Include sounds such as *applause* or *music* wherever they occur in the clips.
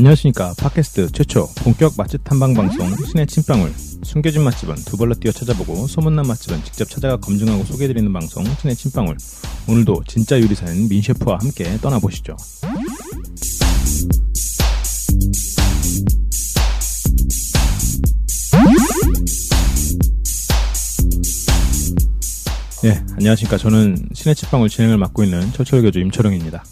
안녕하십니까. 팟캐스트 최초 본격 맛집 탐방 방송 신의 침방울. 숨겨진 맛집은 두 발로 뛰어 찾아보고 소문난 맛집은 직접 찾아가 검증하고 소개해드리는 방송 신의 침방울. 오늘도 진짜 요리사인 민 셰프와 함께 떠나보시죠. 예, 안녕하십니까. 저는 신의 침방울 진행을 맡고 있는 철철교주 임철웅입니다.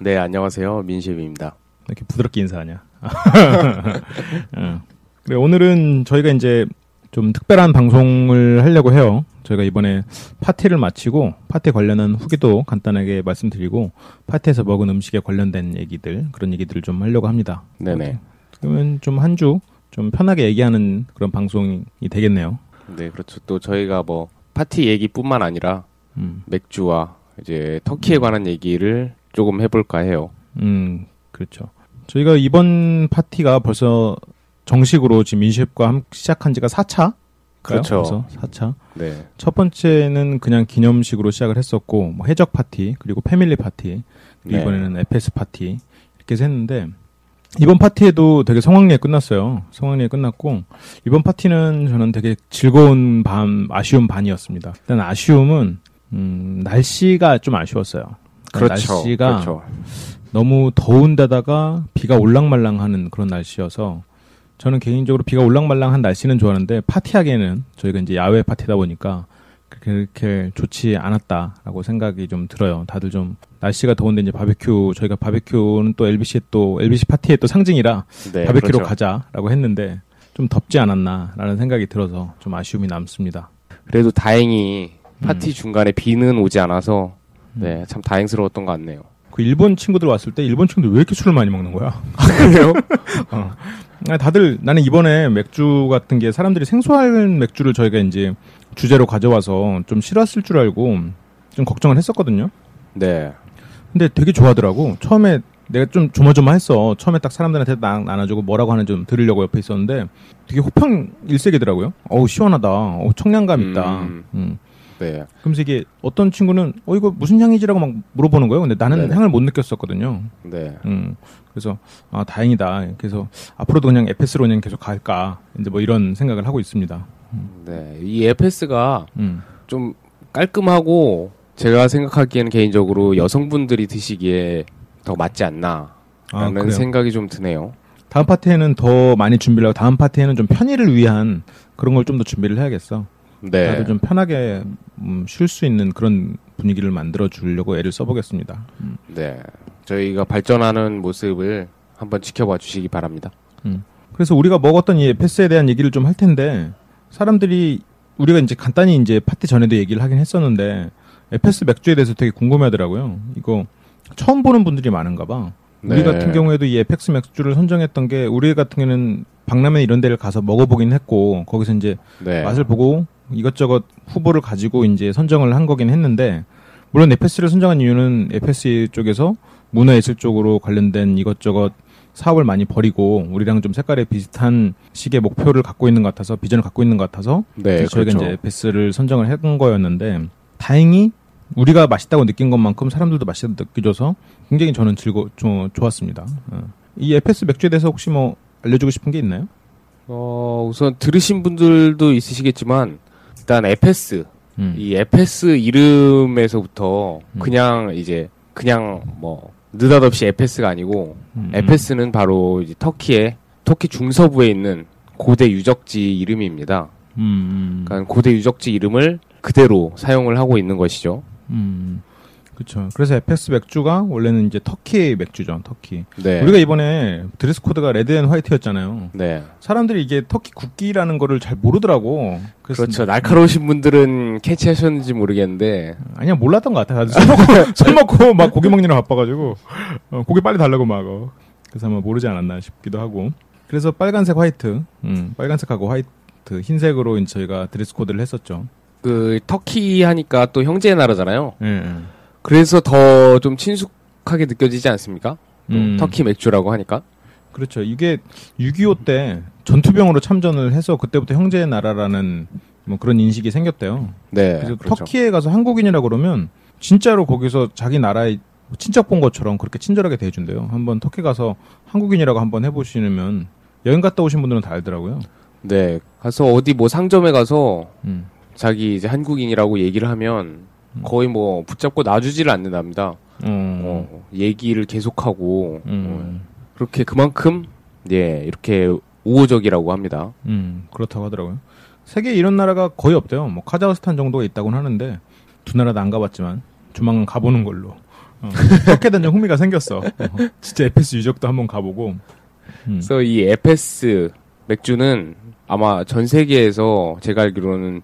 네, 안녕하세요. 민셰입니다. 이렇게 부드럽게 인사하냐. *laughs* 어. 그래, 오늘은 저희가 이제 좀 특별한 방송을 하려고 해요. 저희가 이번에 파티를 마치고 파티 관련한 후기도 간단하게 말씀드리고 파티에서 먹은 음식에 관련된 얘기들 그런 얘기들을 좀 하려고 합니다. 네네. 그러면 좀 한 주 좀 편하게 얘기하는 그런 방송이 되겠네요. 네, 그렇죠. 또 저희가 뭐 파티 얘기뿐만 아니라 음, 맥주와 이제 터키에 관한 얘기를 조금 해볼까 해요. 음, 그렇죠. 저희가 이번 파티가 벌써 정식으로 지금 함- 시작한 지가 4차? 그렇죠. 4차. 네, 첫 번째는 그냥 기념식으로 시작을 했었고 뭐 해적 파티 그리고 패밀리 파티 그리고 네. 이번에는 에페스 파티 이렇게 해서 했는데 이번 파티에도 되게 성황리에 끝났어요. 성황리에 끝났고 이번 파티는 저는 되게 즐거움 반 아쉬움 반이었습니다. 일단 아쉬움은 음, 날씨가 좀 아쉬웠어요. 그러니까 그렇죠. 날씨가 그렇죠. 너무 더운 데다가 비가 올랑말랑하는 그런 날씨여서 저는 개인적으로 비가 올랑말랑한 날씨는 좋아하는데 파티하기에는 저희가 이제 야외 파티다 보니까 그렇게 좋지 않았다라고 생각이 좀 들어요. 다들 좀 날씨가 더운데 이제 바베큐 저희가 바베큐는 또 LBC 또 LBC 파티의 또 상징이라 네, 바베큐로 그렇죠. 가자라고 했는데 좀 덥지 않았나라는 생각이 들어서 좀 아쉬움이 남습니다. 그래도 다행히 음. 파티 중간에 비는 오지 않아서 네, 참 다행스러웠던 것 같네요. 그 일본 친구들 왔을 때 일본 친구들 왜 이렇게 술을 많이 먹는 거야? *laughs* 그래요? *laughs* 어. 아, 다들 나는 이번에 맥주 같은 게 사람들이 생소한 맥주를 저희가 이제 주제로 가져와서 좀 싫었을 줄 알고 좀 걱정을 했었거든요. 네, 근데 되게 좋아하더라고. 처음에 내가 좀 조마조마했어. 처음에 딱 사람들한테 딱 나눠주고 뭐라고 하는 좀 들으려고 옆에 있었는데 되게 호평 일색이더라고요. 어우 시원하다. 어우 청량감 있다. 음. 음. 네, 그러면서 이게 어떤 친구는 어 이거 무슨 향이지라고 막 물어보는 거예요. 근데 나는 네네. 향을 못 느꼈었거든요. 네, 음. 그래서 아 다행이다. 그래서 앞으로도 그냥 에페스로 그냥 계속 갈까. 이제 뭐 이런 생각을 하고 있습니다. 네. 이 에페스가 음. 좀 깔끔하고 제가 생각하기에는 개인적으로 여성분들이 드시기에 더 맞지 않나. 아, 라는? 생각이 좀 드네요. 다음 파티에는 더 많이 준비를 하고 다음 파티에는 좀 편의를 위한 그런 걸 좀 더 준비를 해야겠어. 네. 다들 좀 편하게 음, 쉴 수 있는 그런 분위기를 만들어 주려고 애를 써보겠습니다. 음. 네. 저희가 발전하는 모습을 한번 지켜봐 주시기 바랍니다. 그래서 우리가 먹었던 이 에페스에 대한 얘기를 좀 할 텐데 사람들이 우리가 이제 간단히 이제 파티 전에도 얘기를 하긴 했었는데 에페스 맥주에 대해서 되게 궁금해하더라고요. 이거 처음 보는 분들이 많은가 봐. 우리 네. 같은 경우에도 이 에페스 맥주를 선정했던 게 우리 같은 경우에는 박람회 이런 데를 가서 먹어보긴 했고 거기서 이제 네. 맛을 보고 이것저것 후보를 가지고 이제 선정을 한 거긴 했는데 물론 에페스를 선정한 이유는 에페스 쪽에서 문화예술 쪽으로 관련된 이것저것 사업을 많이 벌이고 우리랑 좀 색깔이 비슷한 식의 목표를 갖고 있는 것 같아서 비전을 갖고 있는 것 같아서 네. 저희가 그렇죠. 이제 에페스를 선정을 했던 거였는데 다행히 우리가 맛있다고 느낀 것만큼 사람들도 맛있다고 느껴져서 굉장히 저는 즐거 좀 좋았습니다. 어. 이 에페스 맥주에 대해서 혹시 뭐 알려주고 싶은 게 있나요? 어, 우선 들으신 분들도 있으시겠지만 일단 에페스 음. 이 에페스 이름에서부터 음. 그냥 이제 그냥 뭐 느닷없이 에페스가 아니고 음, 에페스는 바로 이제 터키의 터키 중서부에 있는 고대 유적지 이름입니다. 음, 음, 그러니까 고대 유적지 이름을 그대로 사용을 하고 있는 것이죠. 음. 그렇죠. 그래서 에페스 맥주가 원래는 이제 터키 맥주죠. 터키. 네. 우리가 이번에 드레스 코드가 red and white였잖아요. 네. 사람들이 이게 터키 국기라는 거를 잘 모르더라고. 그렇죠. 날카로우신 분들은 캐치하셨는지 모르겠는데 아니야 몰랐던 것 같아. 술 먹고 *laughs* 술 먹고 막 고기 먹느라 바빠가지고 어, 고기 빨리 달라고 막 어. 그래서 아마 모르지 않았나 싶기도 하고. 그래서 빨간색 화이트, 음, 빨간색하고 화이트, 흰색으로 저희가 드레스 코드를 했었죠. 그 터키 하니까 또 형제의 나라잖아요. 예, 예. 그래서 더 좀 친숙하게 느껴지지 않습니까? 또 음. 터키 맥주라고 하니까. 그렇죠. 이게 6.25 때 전투병으로 참전을 해서 그때부터 형제의 나라라는 뭐 그런 인식이 생겼대요. 네. 그래서 그렇죠. 터키에 가서 한국인이라 그러면 진짜로 거기서 자기 나라에 친척 본 것처럼 그렇게 친절하게 대해준대요. 한번 터키 가서 한국인이라고 한번 해보시면 여행 갔다 오신 분들은 다 알더라고요. 네. 가서 어디 뭐 상점에 가서 음. 자기 이제 한국인이라고 얘기를 하면 거의 뭐 붙잡고 놔주지를 않는답니다. 어, 어, 얘기를 계속하고 음, 어, 그렇게 그만큼 예 이렇게 우호적이라고 합니다. 음, 그렇다고 하더라고요. 세계에 이런 나라가 거의 없대요. 뭐 카자흐스탄 정도가 있다고는 하는데 두 나라 다안 가봤지만 조만간 가보는 걸로. 어, 터키에 좀 흥미가 생겼어. 어, 진짜 에페스 유적도 한번 가보고. 음. 그래서 이 에페스 맥주는 아마 전 세계에서 제가 알기로는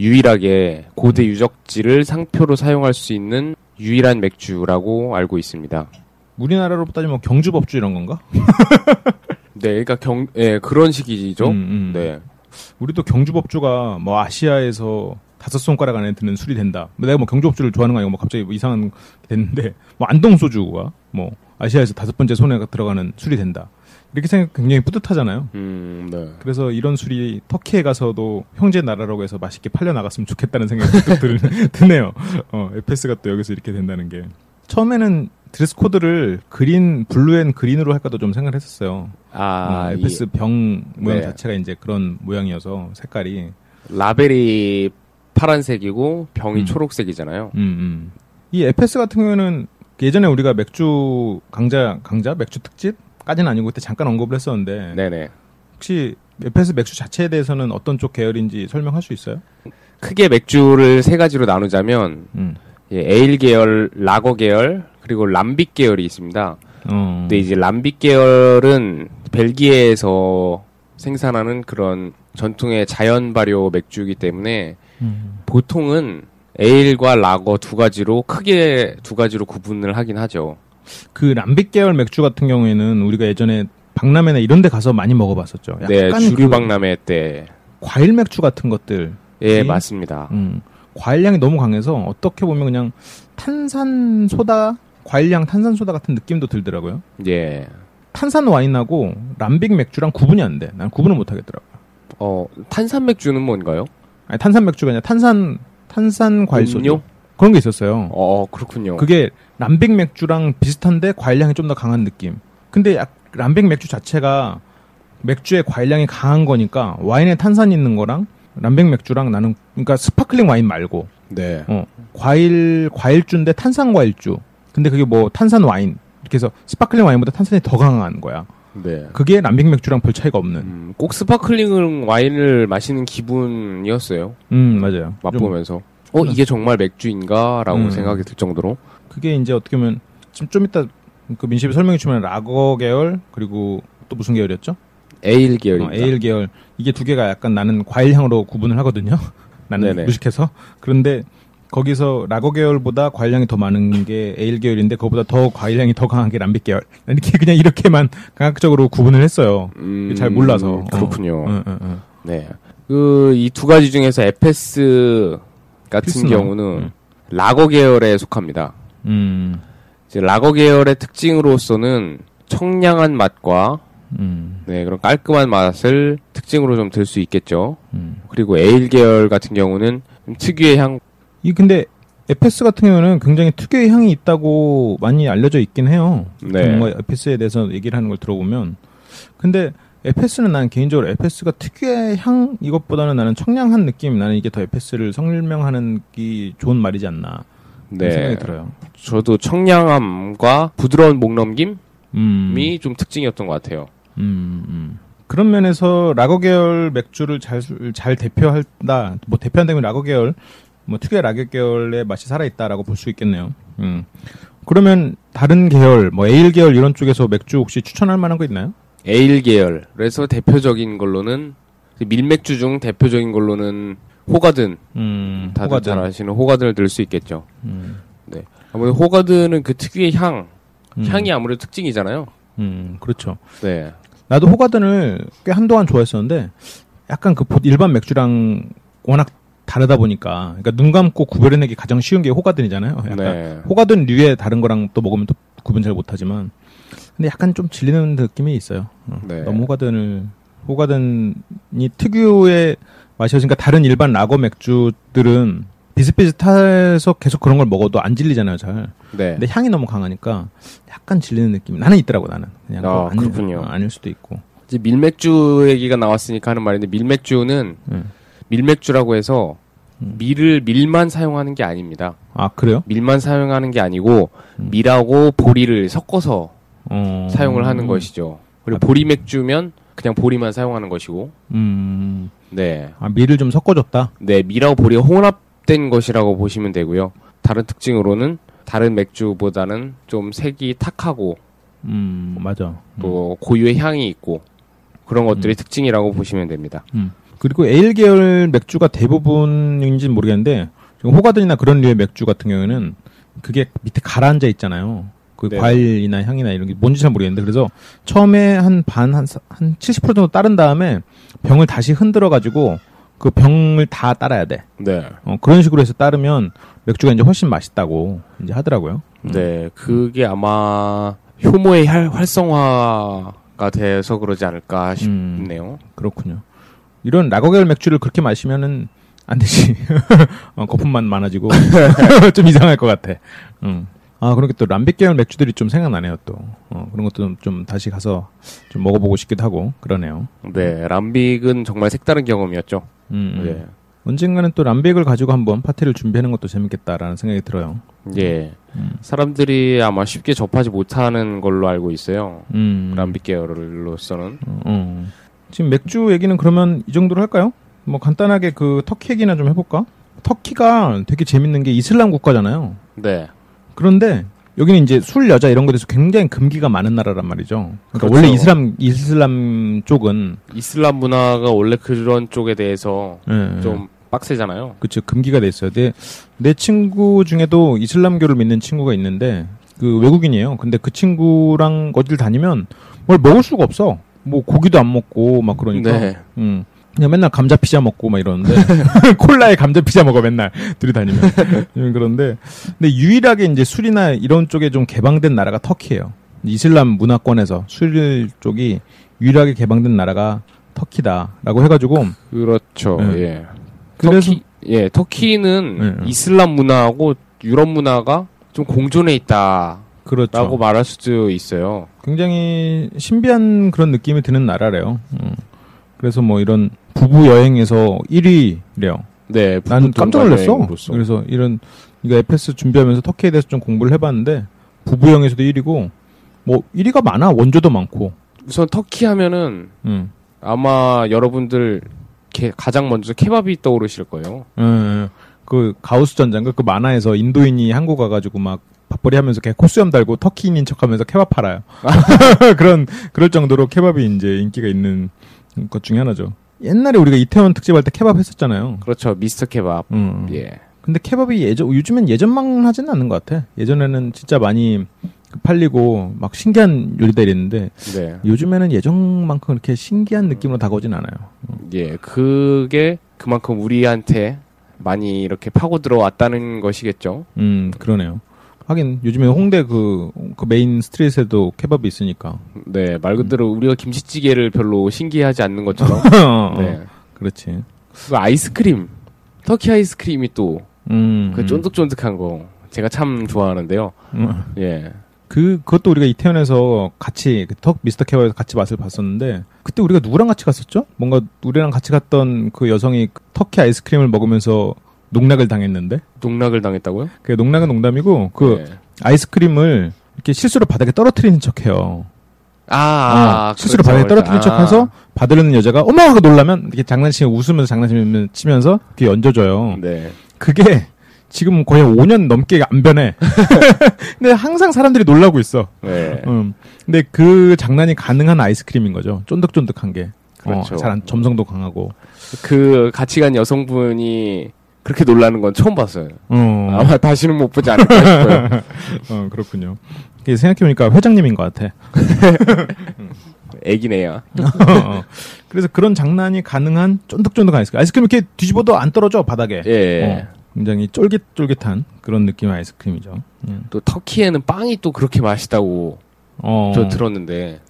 유일하게 고대 유적지를 상표로 사용할 수 있는 유일한 맥주라고 알고 있습니다. 우리나라로 따지면 경주법주 이런 건가? *laughs* 네, 그러니까 경, 예, 그런 식이죠. 음, 음. 네. 우리도 경주법주가 뭐 아시아에서 다섯 손가락 안에 드는 술이 된다. 뭐 내가 뭐 경주법주를 좋아하는 거 아니고 뭐 갑자기 뭐 이상한 게 됐는데 뭐 안동 소주가 뭐 아시아에서 다섯 번째 손에 들어가는 술이 된다. 이렇게 생각 굉장히 뿌듯하잖아요. 음, 네. 그래서 이런 술이 터키에 가서도 형제 나라라고 해서 맛있게 팔려 나갔으면 좋겠다는 생각이 또 들, *laughs* 드네요. 어, 에페스가 또 여기서 이렇게 된다는 게. 처음에는 드레스 코드를 green blue and green으로 할까도 좀 생각을 했었어요. 아, 어, 이 에페스 병 모양 네. 자체가 이제 그런 모양이어서 색깔이 라벨이 파란색이고 병이 음. 초록색이잖아요. 음, 음. 이 에페스 같은 경우에는 예전에 우리가 맥주 강자 강자 맥주 특집 까지는 아니고 그때 잠깐 언급을 했었는데 네네. 혹시 에페스 맥주 자체에 대해서는 어떤 쪽 계열인지 설명할 수 있어요? 크게 맥주를 세 가지로 나누자면 음. 예, 에일 계열, 라거 계열, 그리고 람빅 계열이 있습니다. 어. 근데 이제 람빅 계열은 벨기에에서 생산하는 그런 전통의 자연 발효 맥주이기 때문에 음. 보통은 에일과 라거 두 가지로 크게 두 가지로 구분을 하긴 하죠. 그 람빅 계열 맥주 같은 경우에는 우리가 예전에 박람회나 이런 데 가서 많이 먹어봤었죠. 네, 약간 주류 그 박람회 때. 과일 맥주 같은 것들. 예, 이- 맞습니다. 음, 과일향이 너무 강해서 어떻게 보면 그냥 탄산 소다, 과일향 탄산 소다 같은 느낌도 들더라고요. 예. 탄산 와인하고 람빅 맥주랑 구분이 안 돼. 난 구분을 못 하겠더라고요. 어, 탄산 맥주는 뭔가요? 아니, 탄산 맥주가 아니라 탄산 탄산 과일 소주? 그런 게 있었어요. 어, 그렇군요. 그게 람빅 맥주랑 비슷한데 과일향이 좀 더 강한 느낌. 근데 약- 람빅 맥주 자체가 맥주의 과일향이 강한 거니까 와인에 탄산이 있는 거랑 람빅 맥주랑 나는 그러니까 스파클링 와인 말고 네. 어, 과일 과일주인데 탄산 과일주. 근데 그게 뭐 탄산 와인 이렇게 해서 스파클링 와인보다 탄산이 더 강한 거야. 네. 그게 람빅 맥주랑 별 차이가 없는. 음, 꼭 스파클링 와인을 마시는 기분이었어요. 음 맞아요. 좀 맛보면서. 어, 이게 정말 맥주인가라고 음. 생각이 들 정도로. 그게 이제 어떻게 보면 지금 좀 이따 그 민식이 설명해 주면 라거 계열 그리고 또 무슨 계열이었죠? 에일 어, 계열입니다. 에일 계열 이게 두 개가 약간 나는 과일 향으로 구분을 하거든요. *laughs* 나는 네네. 무식해서 그런데 거기서 라거 계열보다 과일 향이 더 많은 게 에일 계열인데 그거보다 더 과일 향이 더 강한 게 람빅 계열. 이렇게 그냥 이렇게만 강학적으로 구분을 했어요. 음, 잘 몰라서. 그렇군요. 어, 어, 어. 네. 그, 이 두 가지 중에서 에페스 같은 필스너. 경우는 음. 라거 계열에 속합니다. 음, 이제 라거 계열의 특징으로서는 청량한 맛과 음, 네, 그런 깔끔한 맛을 특징으로 좀 들 수 있겠죠. 음. 그리고 에일 계열 같은 경우는 좀 특유의 향, 이 근데 에페스 같은 경우는 굉장히 특유의 향이 있다고 많이 알려져 있긴 해요. 네. 뭔가 에페스에 대해서 얘기를 하는 걸 들어보면 근데 에페스는 나는 개인적으로 에페스가 특유의 향 이것보다는 나는 청량한 느낌 나는 이게 더 에페스를 설명하는 게 좋은 말이지 않나 네. 생각이 들어요. 저도 청량함과 부드러운 목넘김이 음, 좀 특징이었던 것 같아요. 음, 음. 그런 면에서 라거 계열 맥주를 잘, 잘 대표한다. 뭐 대표한다면 라거 계열, 뭐 특유의 라거 계열의 맛이 살아있다라고 볼 수 있겠네요. 음. 그러면 다른 계열, 뭐 에일 계열 이런 쪽에서 맥주 혹시 추천할 만한 거 있나요? 에일 계열. 그래서 대표적인 걸로는 밀맥주 중 대표적인 걸로는 호가든 음, 다들 호가든. 잘 아시는 호가든을 들 수 있겠죠. 음, 아무래도 호가든은 그 특유의 향, 음. 향이 아무래도 특징이잖아요. 음, 그렇죠. 네. 나도 호가든을 꽤 한동안 좋아했었는데 약간 그 보- 일반 맥주랑 워낙 다르다 보니까 그러니까 눈 감고 구별해내기 가장 쉬운 게 호가든이잖아요. 약간 네. 호가든 류의 다른 거랑 또 먹으면 또 구분 잘 못하지만 근데 약간 좀 질리는 느낌이 있어요. 어, 네. 너무 호가든을 호가든이 특유의 맛이었으니까 다른 일반 라거 맥주들은 비슷비슷해서 계속 그런 걸 먹어도 안 질리잖아요, 잘. 네. 근데 향이 너무 강하니까 약간 질리는 느낌이 나는 있더라고 나는. 그냥 아, 그거 아닐, 그렇군요. 어, 아닐 수도 있고. 이제 밀맥주 얘기가 나왔으니까 하는 말인데 밀맥주는 음. 밀맥주라고 해서 음. 밀을 밀만 사용하는 게 아닙니다. 아 그래요? 밀만 사용하는 게 아니고 음. 밀하고 보리를 섞어서 어... 사용을 하는 것이죠. 그리고 아. 보리 맥주면 그냥 보리만 사용하는 것이고, 음. 네, 아 밀을 좀 섞어줬다. 네 밀하고 보리가 혼합된 것이라고 보시면 되고요. 다른 특징으로는 다른 맥주보다는 좀 색이 탁하고 음 맞아. 또 고유의 향이 있고 그런 것들이 음. 특징이라고 보시면 됩니다. 그리고 에일 계열 맥주가 대부분인지는 모르겠는데 지금 호가든이나 그런 류의 맥주 같은 경우에는 그게 밑에 가라앉아 있잖아요. 그 네. 과일이나 향이나 이런 게 뭔지 잘 모르겠는데 그래서 처음에 한 반 한 한 70% 정도 따른 다음에 병을 다시 흔들어 가지고 그 병을 다 따라야 돼. 네, 어, 그런 식으로 해서 따르면 맥주가 이제 훨씬 맛있다고 이제 하더라고요. 음. 네, 그게 아마 효모의 활, 활성화가 돼서 그러지 않을까 음. 싶네요. 그렇군요. 이런 라거 계열 맥주를 그렇게 마시면은 안 되지. *laughs* 어, 거품만 많아지고 *laughs* *laughs* 좀 이상할 것 같아. 음. 아, 그렇게 또 람빅 계열 맥주들이 좀 생각나네요, 또. 어, 그런 것도 좀, 좀 다시 가서 좀 먹어보고 싶기도 하고, 그러네요. 네, 람빅은 정말 색다른 경험이었죠. 음, 음. 네. 언젠가는 또 람빅을 가지고 한번 파티를 준비하는 것도 재밌겠다라는 생각이 들어요. 예. 음. 사람들이 아마 쉽게 접하지 못하는 걸로 알고 있어요. 음. 람빅 계열로서는. 어, 어. 지금 맥주 얘기는 그러면 이 정도로 할까요? 뭐 간단하게 그 터키 얘기나 좀 해볼까? 터키가 되게 재밌는 게 이슬람 국가잖아요. 네. 그런데 여기는 이제 술 여자 이런 것에 대해서 굉장히 금기가 많은 나라란 말이죠. 그러니까 그렇죠. 원래 이슬람 이슬람 쪽은 이슬람 문화가 원래 그런 쪽에 대해서 예, 좀 빡세잖아요. 그쵸 금기가 돼 있어요. 내, 내 친구 중에도 이슬람교를 믿는 친구가 있는데 그 외국인이에요. 근데 그 친구랑 어딜 다니면 뭘 먹을 수가 없어. 뭐 고기도 안 먹고 막 그러니까. 네. 음. 그냥 맨날 감자 피자 먹고 막 이러는데 *laughs* 콜라에 감자 피자 먹어 맨날 둘이 다니면 음, 그런데 근데 유일하게 이제 술이나 이런 쪽에 좀 개방된 나라가 터키예요. 이슬람 문화권에서 술 쪽이 유일하게 개방된 나라가 터키다라고 해가지고 그렇죠. 네. 예. 그래서 터키, 예, 터키는 네, 네. 이슬람 문화하고 유럽 문화가 좀 공존해 있다라고 그렇죠. 말할 수도 있어요. 굉장히 신비한 그런 느낌이 드는 나라래요. 음. 그래서 뭐 이런 부부 여행에서 1위래요. 네, 난 깜짝 놀랐어. 여행으로서. 그래서 이런 이거 에페스 준비하면서 터키에 대해서 좀 공부를 해봤는데 부부 여행에서도 1위고 뭐 1위가 많아 원조도 많고. 우선 터키 하면은 음. 아마 여러분들 게- 가장 먼저 케밥이 떠오르실 거예요. 예, 그 가우스 전장가 그 만화에서 인도인이 한국 와가지고 막 밥벌이 하면서 걔 코수염 달고 터키인인 척하면서 케밥 팔아요. *laughs* *laughs* 그런 그럴 정도로 케밥이 이제 인기가 있는 것 중에 하나죠. 옛날에 우리가 이태원 특집할 때 케밥 했었잖아요. 그렇죠, 미스터 케밥. 음. 예. 근데 케밥이 예전 요즘엔 예전만 하지는 않는 것 같아. 예전에는 진짜 많이 팔리고 막 신기한 요리들이 있는데 네. 요즘에는 예전만큼 그렇게 신기한 느낌으로 다가오진 않아요. 예. 그게 그만큼 우리한테 많이 이렇게 파고 들어왔다는 것이겠죠. 음 그러네요. 하긴 요즘에 홍대 그, 그 main street에도 케밥이 있으니까. 네. 말 그대로 우리가 김치찌개를 별로 신기해하지 않는 것처럼. 어, *laughs* 네. 그렇지. 그 아이스크림. 터키 아이스크림이 또그 음, 음. 쫀득쫀득한 거 제가 참 좋아하는데요. 음. 예. 그 그것도 우리가 이태원에서 같이 그 턱 미스터 케밥에서 같이 맛을 봤었는데 그때 우리가 누구랑 같이 갔었죠? 뭔가 우리랑 같이 갔던 그 여성이 터키 아이스크림을 먹으면서 농락을 당했는데 농락을 당했다고요? 그 농락은 농담이고 그 네. 아이스크림을 이렇게 실수로 바닥에 떨어뜨리는 척해요. 아, 아, 어, 실수로 그렇죠, 바닥에 떨어뜨리는 그렇죠. 척해서 받으려는 여자가 어머 하고 놀라면 이렇게 장난치며 웃으면서 장난치면서 이렇게 얹어줘요. 아, 네. 그게 지금 거의 5년 넘게 안 변해. *laughs* 근데 항상 사람들이 놀라고 있어. 네. 음. 근데 그 장난이 가능한 아이스크림인 거죠. 쫀득쫀득한 게. 그렇죠. 어, 잘안 점성도 강하고. 그 같이 간 여성분이 그렇게 놀라는 건 처음 봤어요. 어, 아마 다시는 못 보지 않을까 싶어요. *laughs* 어 그렇군요. 생각해보니까 회장님인 것 같아. *laughs* 애기네요. *laughs* 어, 그래서 그런 장난이 가능한 쫀득쫀득한 아이스크림. 아이스크림 이렇게 뒤집어도 안 떨어져 바닥에. 예. 어, 굉장히 쫄깃쫄깃한 그런 느낌의 아이스크림이죠. 음. 또 터키에는 빵이 또 그렇게 맛있다고 어, 저 들었는데.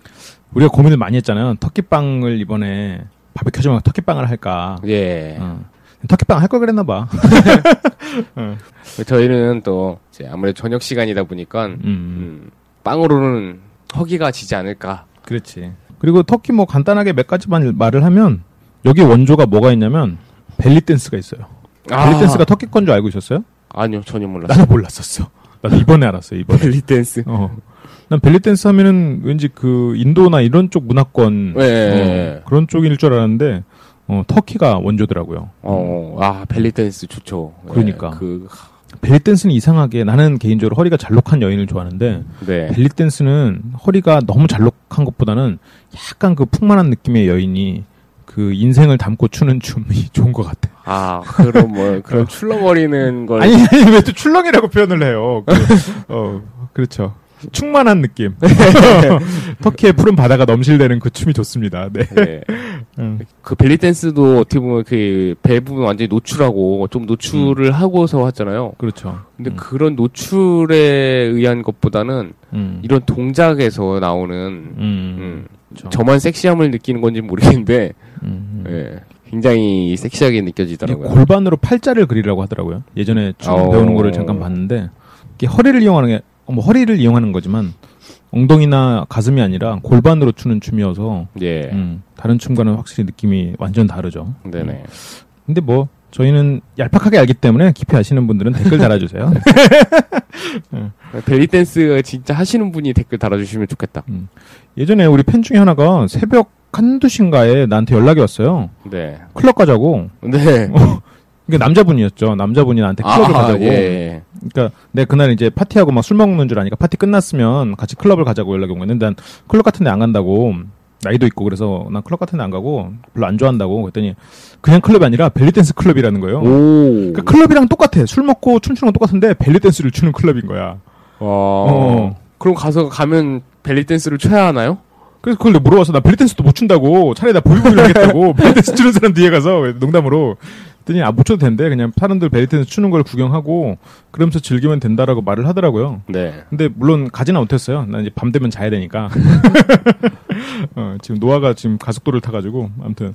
우리가 고민을 많이 했잖아요. 터키빵을 이번에 바베큐 좀 터키빵을 할까. 예. 어. 터키빵 할 걸 그랬나 봐. *laughs* 저희는 또 이제 아무래도 저녁 시간이다 보니까 음, 음, 빵으로는 허기가 지지 않을까. 그렇지. 그리고 터키 뭐 간단하게 몇 가지만 말을 하면 여기 원조가 뭐가 있냐면 벨리 댄스가 있어요. 벨리 댄스가 터키 건 줄 알고 있었어요? 아니요 전혀 몰랐어요. 나도 몰랐었어. 나도 이번에 알았어요. 이번에. 벨리 댄스. 어. 난 벨리 댄스 하면은 왠지 그 인도나 이런 쪽 문화권 네, 네, 어, 그런 쪽일 줄 알았는데 어, 터키가 원조더라고요. 어, 아 벨리 댄스 좋죠. 그러니까. 네, 그 벨리 댄스는 이상하게 나는 개인적으로 허리가 잘록한 여인을 좋아하는데 네. 벨리 댄스는 허리가 너무 잘록한 것보다는 약간 그 풍만한 느낌의 여인이 그 인생을 담고 추는 춤이 *laughs* 좋은 것 같아. 아 그럼 뭐 그런 *laughs* 출렁거리는 걸 아니, 아니 왜 또 출렁이라고 표현을 해요? 그, 어, 그렇죠. 충만한 느낌. *laughs* 터키의 푸른 바다가 넘실대는 그 춤이 좋습니다. 네. 네. 음. 그 벨리 댄스도 어떻게 보면 그배 부분 완전히 노출하고 좀 노출을 하고서 하잖아요. 그렇죠. 근데 음. 그런 노출에 의한 것보다는 음. 이런 동작에서 나오는 음. 음, 그렇죠. 저만 섹시함을 느끼는 건지 모르겠는데 음. 예, 굉장히 섹시하게 느껴지더라고요. 골반으로 팔자를 그리라고 하더라고요. 예전에 춤 어. 배우는 거를 잠깐 봤는데 허리를 이용하는 게 뭐 허리를 이용하는 거지만 엉덩이나 가슴이 아니라 골반으로 추는 춤이어서 예, 음, 다른 춤과는 확실히 느낌이 완전 다르죠. 네네. 근데 뭐 저희는 얄팍하게 알기 때문에 깊이 아시는 분들은 댓글 달아주세요. *laughs* *laughs* 벨리 댄스 진짜 하시는 분이 댓글 달아주시면 좋겠다. 예전에 우리 팬 중에 하나가 새벽 한두 시인가에 나한테 연락이 왔어요. 네, 클럽 가자고. 네. 이게 남자분이었죠. 남자분이 나한테 클럽을 아, 가자고. 예. 그러니까 내가 그날 이제 파티하고 막 술 먹는 줄 아니까 파티 끝났으면 같이 클럽을 가자고 연락이 온 거였는데 난 클럽 같은 데 안 간다고 나이도 있고 그래서 난 클럽 같은 데 안 가고 별로 안 좋아한다고 그랬더니 그냥 클럽이 아니라 벨리댄스 클럽이라는 거예요. 오. 그러니까 클럽이랑 똑같아. 술 먹고 춤추는 건 똑같은데 벨리댄스를 추는 클럽인 거야. 어. 그럼 가서 가면 벨리 댄스를 춰야 하나요? 그래서 그걸 물어봐서 나 벨리댄스도 못 춘다고 차라리 나 보이보이를 하겠다고 벨리댄스 *laughs* 추는 사람 뒤에 가서 농담으로 그랬더니 아못 춰도 된대 그냥 사람들 벨리댄스 추는 걸 구경하고 그러면서 즐기면 된다라고 말을 하더라고요 네. 근데 물론 가지는 못했어요 난 이제 밤 되면 자야 되니까 *laughs* 어, 지금 노아가 지금 가속도를 타가지고 아무튼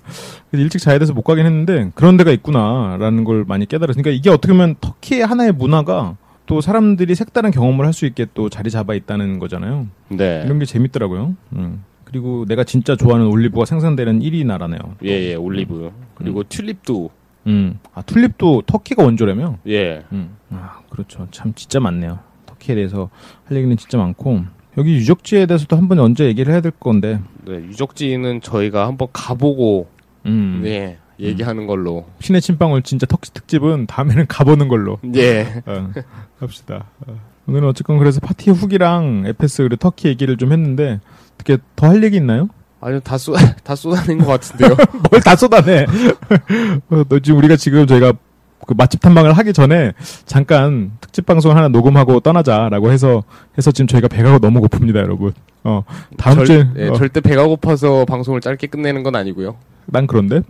일찍 자야 돼서 못 가긴 했는데 그런 데가 있구나라는 걸 많이 깨달았으니까 이게 어떻게 보면 터키의 하나의 문화가 또 사람들이 색다른 경험을 할 수 있게 또 자리 잡아 있다는 거잖아요 네. 이런 게 재밌더라고요. 음. 그리고 내가 진짜 좋아하는 올리브가 생산되는 1위 나라네요. 예, 예, 올리브. 그리고 튤립도, 음. 아, 튤립도 터키가 원조라며? 예. 음. 아, 그렇죠. 참 진짜 많네요. 터키에 대해서 할 얘기는 진짜 많고. 여기 유적지에 대해서도 한 번 언제 얘기를 해야 될 건데. 네, 유적지는 저희가 한번 가보고, 음. 네, 얘기하는 걸로. 신의 침방울 진짜 터키 특집은 다음에는 가보는 걸로. 예. 어, 합시다. 어. 오늘은 어쨌건 그래서 파티 후기랑 에페스 그리고 터키 얘기를 좀 했는데 어떻게 더 할 얘기 있나요? 아니요, 다 쏟, *laughs* 다 쏟아낸 것 같은데요. *laughs* 뭘 다 쏟아내. *laughs* 어, 너 지금 우리가 지금 저희가 그 맛집 탐방을 하기 전에 잠깐 특집 방송을 하나 녹음하고 떠나자라고 해서 해서 지금 저희가 배가 너무 고픕니다, 여러분. 어 다음 절, 주에 예, 어, 절대 배가 고파서 방송을 짧게 끝내는 건 아니고요. 난 그런데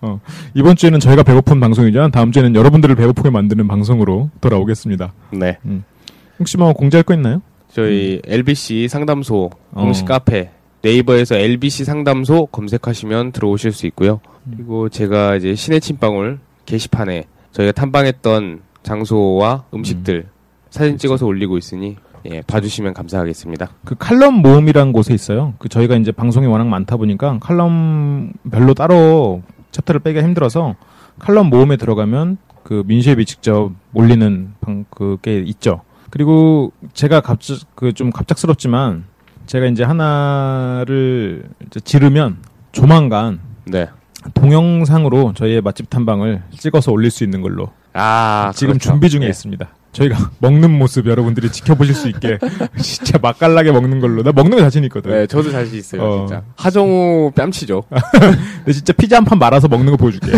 어, 이번 주에는 저희가 배고픈 방송이지만 다음 주에는 여러분들을 배고프게 만드는 방송으로 돌아오겠습니다. 네. 혹시 뭐 공지할 거 있나요? 저희 LBC 상담소 어. 공식 카페 네이버에서 LBC 상담소 검색하시면 들어오실 수 있고요. 음. 그리고 제가 이제 신의 침방울 게시판에 저희가 탐방했던 장소와 음식들 사진 찍어서 올리고 있으니 예, 봐주시면 감사하겠습니다. 그 칼럼 모음이라는 곳에 있어요. 그 저희가 이제 방송이 워낙 많다 보니까 칼럼 별로 따로 챕터를 빼기가 힘들어서 칼럼 모음에 들어가면 그 민셰비 직접 올리는 방 그게 있죠. 그리고 제가 갑작 그좀 갑작스럽지만 제가 이제 하나를 이제 지르면 조만간 네. 동영상으로 저희의 맛집 탐방을 찍어서 올릴 수 있는 걸로 아 지금 그렇죠. 준비 중에 예. 있습니다. 저희가 *laughs* 먹는 모습 여러분들이 지켜보실 수 있게 *laughs* 진짜 맛깔나게 먹는 걸로 나 먹는 거 자신 있거든. 네, 저도 자신 있어요, 어. 진짜. 하정우 뺨치죠. *laughs* 근데 진짜 피자 한 판 말아서 먹는 거 보여줄게.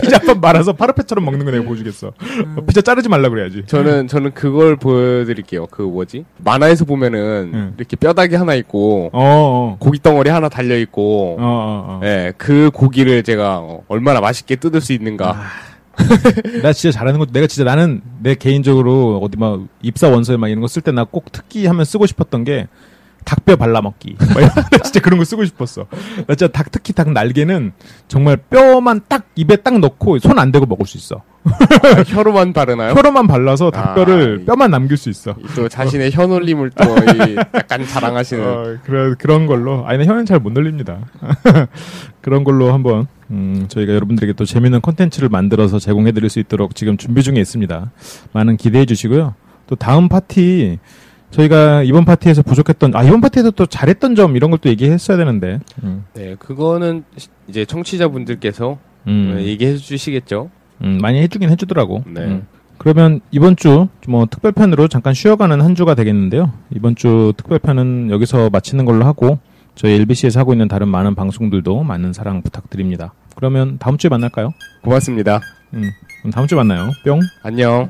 피자 한 판 말아서 파르페처럼 먹는 거 내가 보여주겠어. 어, 피자 자르지 말라 그래야지. 저는 저는 그걸 보여드릴게요. 그 뭐지? 만화에서 보면은 응. 이렇게 뼈다귀 하나 있고 어, 어, 고기 덩어리 하나 달려 있고, 어. 예, 그 고기를 제가 어, 얼마나 맛있게 뜯을 수 있는가. *laughs* 나 진짜 잘하는 거. 내가 진짜 나는 내 개인적으로 어디 막 입사 원서에 막 이런 거 쓸 때 나 꼭 특기 하면 쓰고 싶었던 게 닭뼈 발라먹기. *laughs* 진짜 그런 거 쓰고 싶었어. 나 진짜 닭 특히 닭 날개는 정말 뼈만 딱 입에 딱 넣고 손 안 대고 먹을 수 있어. 아, 혀로만 바르나요? 혀로만 발라서 닭뼈를 아, 뼈만 남길 수 있어. 또 자신의 혀 놀림을 또 *laughs* 이, 약간 자랑하시는. 어, 그런 그런 걸로. 아니, 혀는 잘 못 놀립니다. 그런 걸로 한번 음, 저희가 여러분들에게 또 재밌는 콘텐츠를 만들어서 제공해 드릴 수 있도록 지금 준비 중에 있습니다. 많은 기대해 주시고요. 또 다음 파티 저희가 이번 파티에서 부족했던 아 이번 파티에서 또 잘했던 점 이런 걸 또 얘기했어야 되는데. 음, 네, 그거는 시- 이제 청취자분들께서 음, 네, 얘기해 주시겠죠. 음, 많이 해주긴 해주더라고. 네. 음. 그러면 이번 주 뭐 특별편으로 잠깐 쉬어가는 한 주가 되겠는데요. 이번 주 특별편은 여기서 마치는 걸로 하고 저희 LBC에서 하고 있는 다른 많은 방송들도 많은 사랑 부탁드립니다. 그러면 다음 주에 만날까요? 고맙습니다. 음, 그럼 다음 주에 만나요. 뿅. 안녕.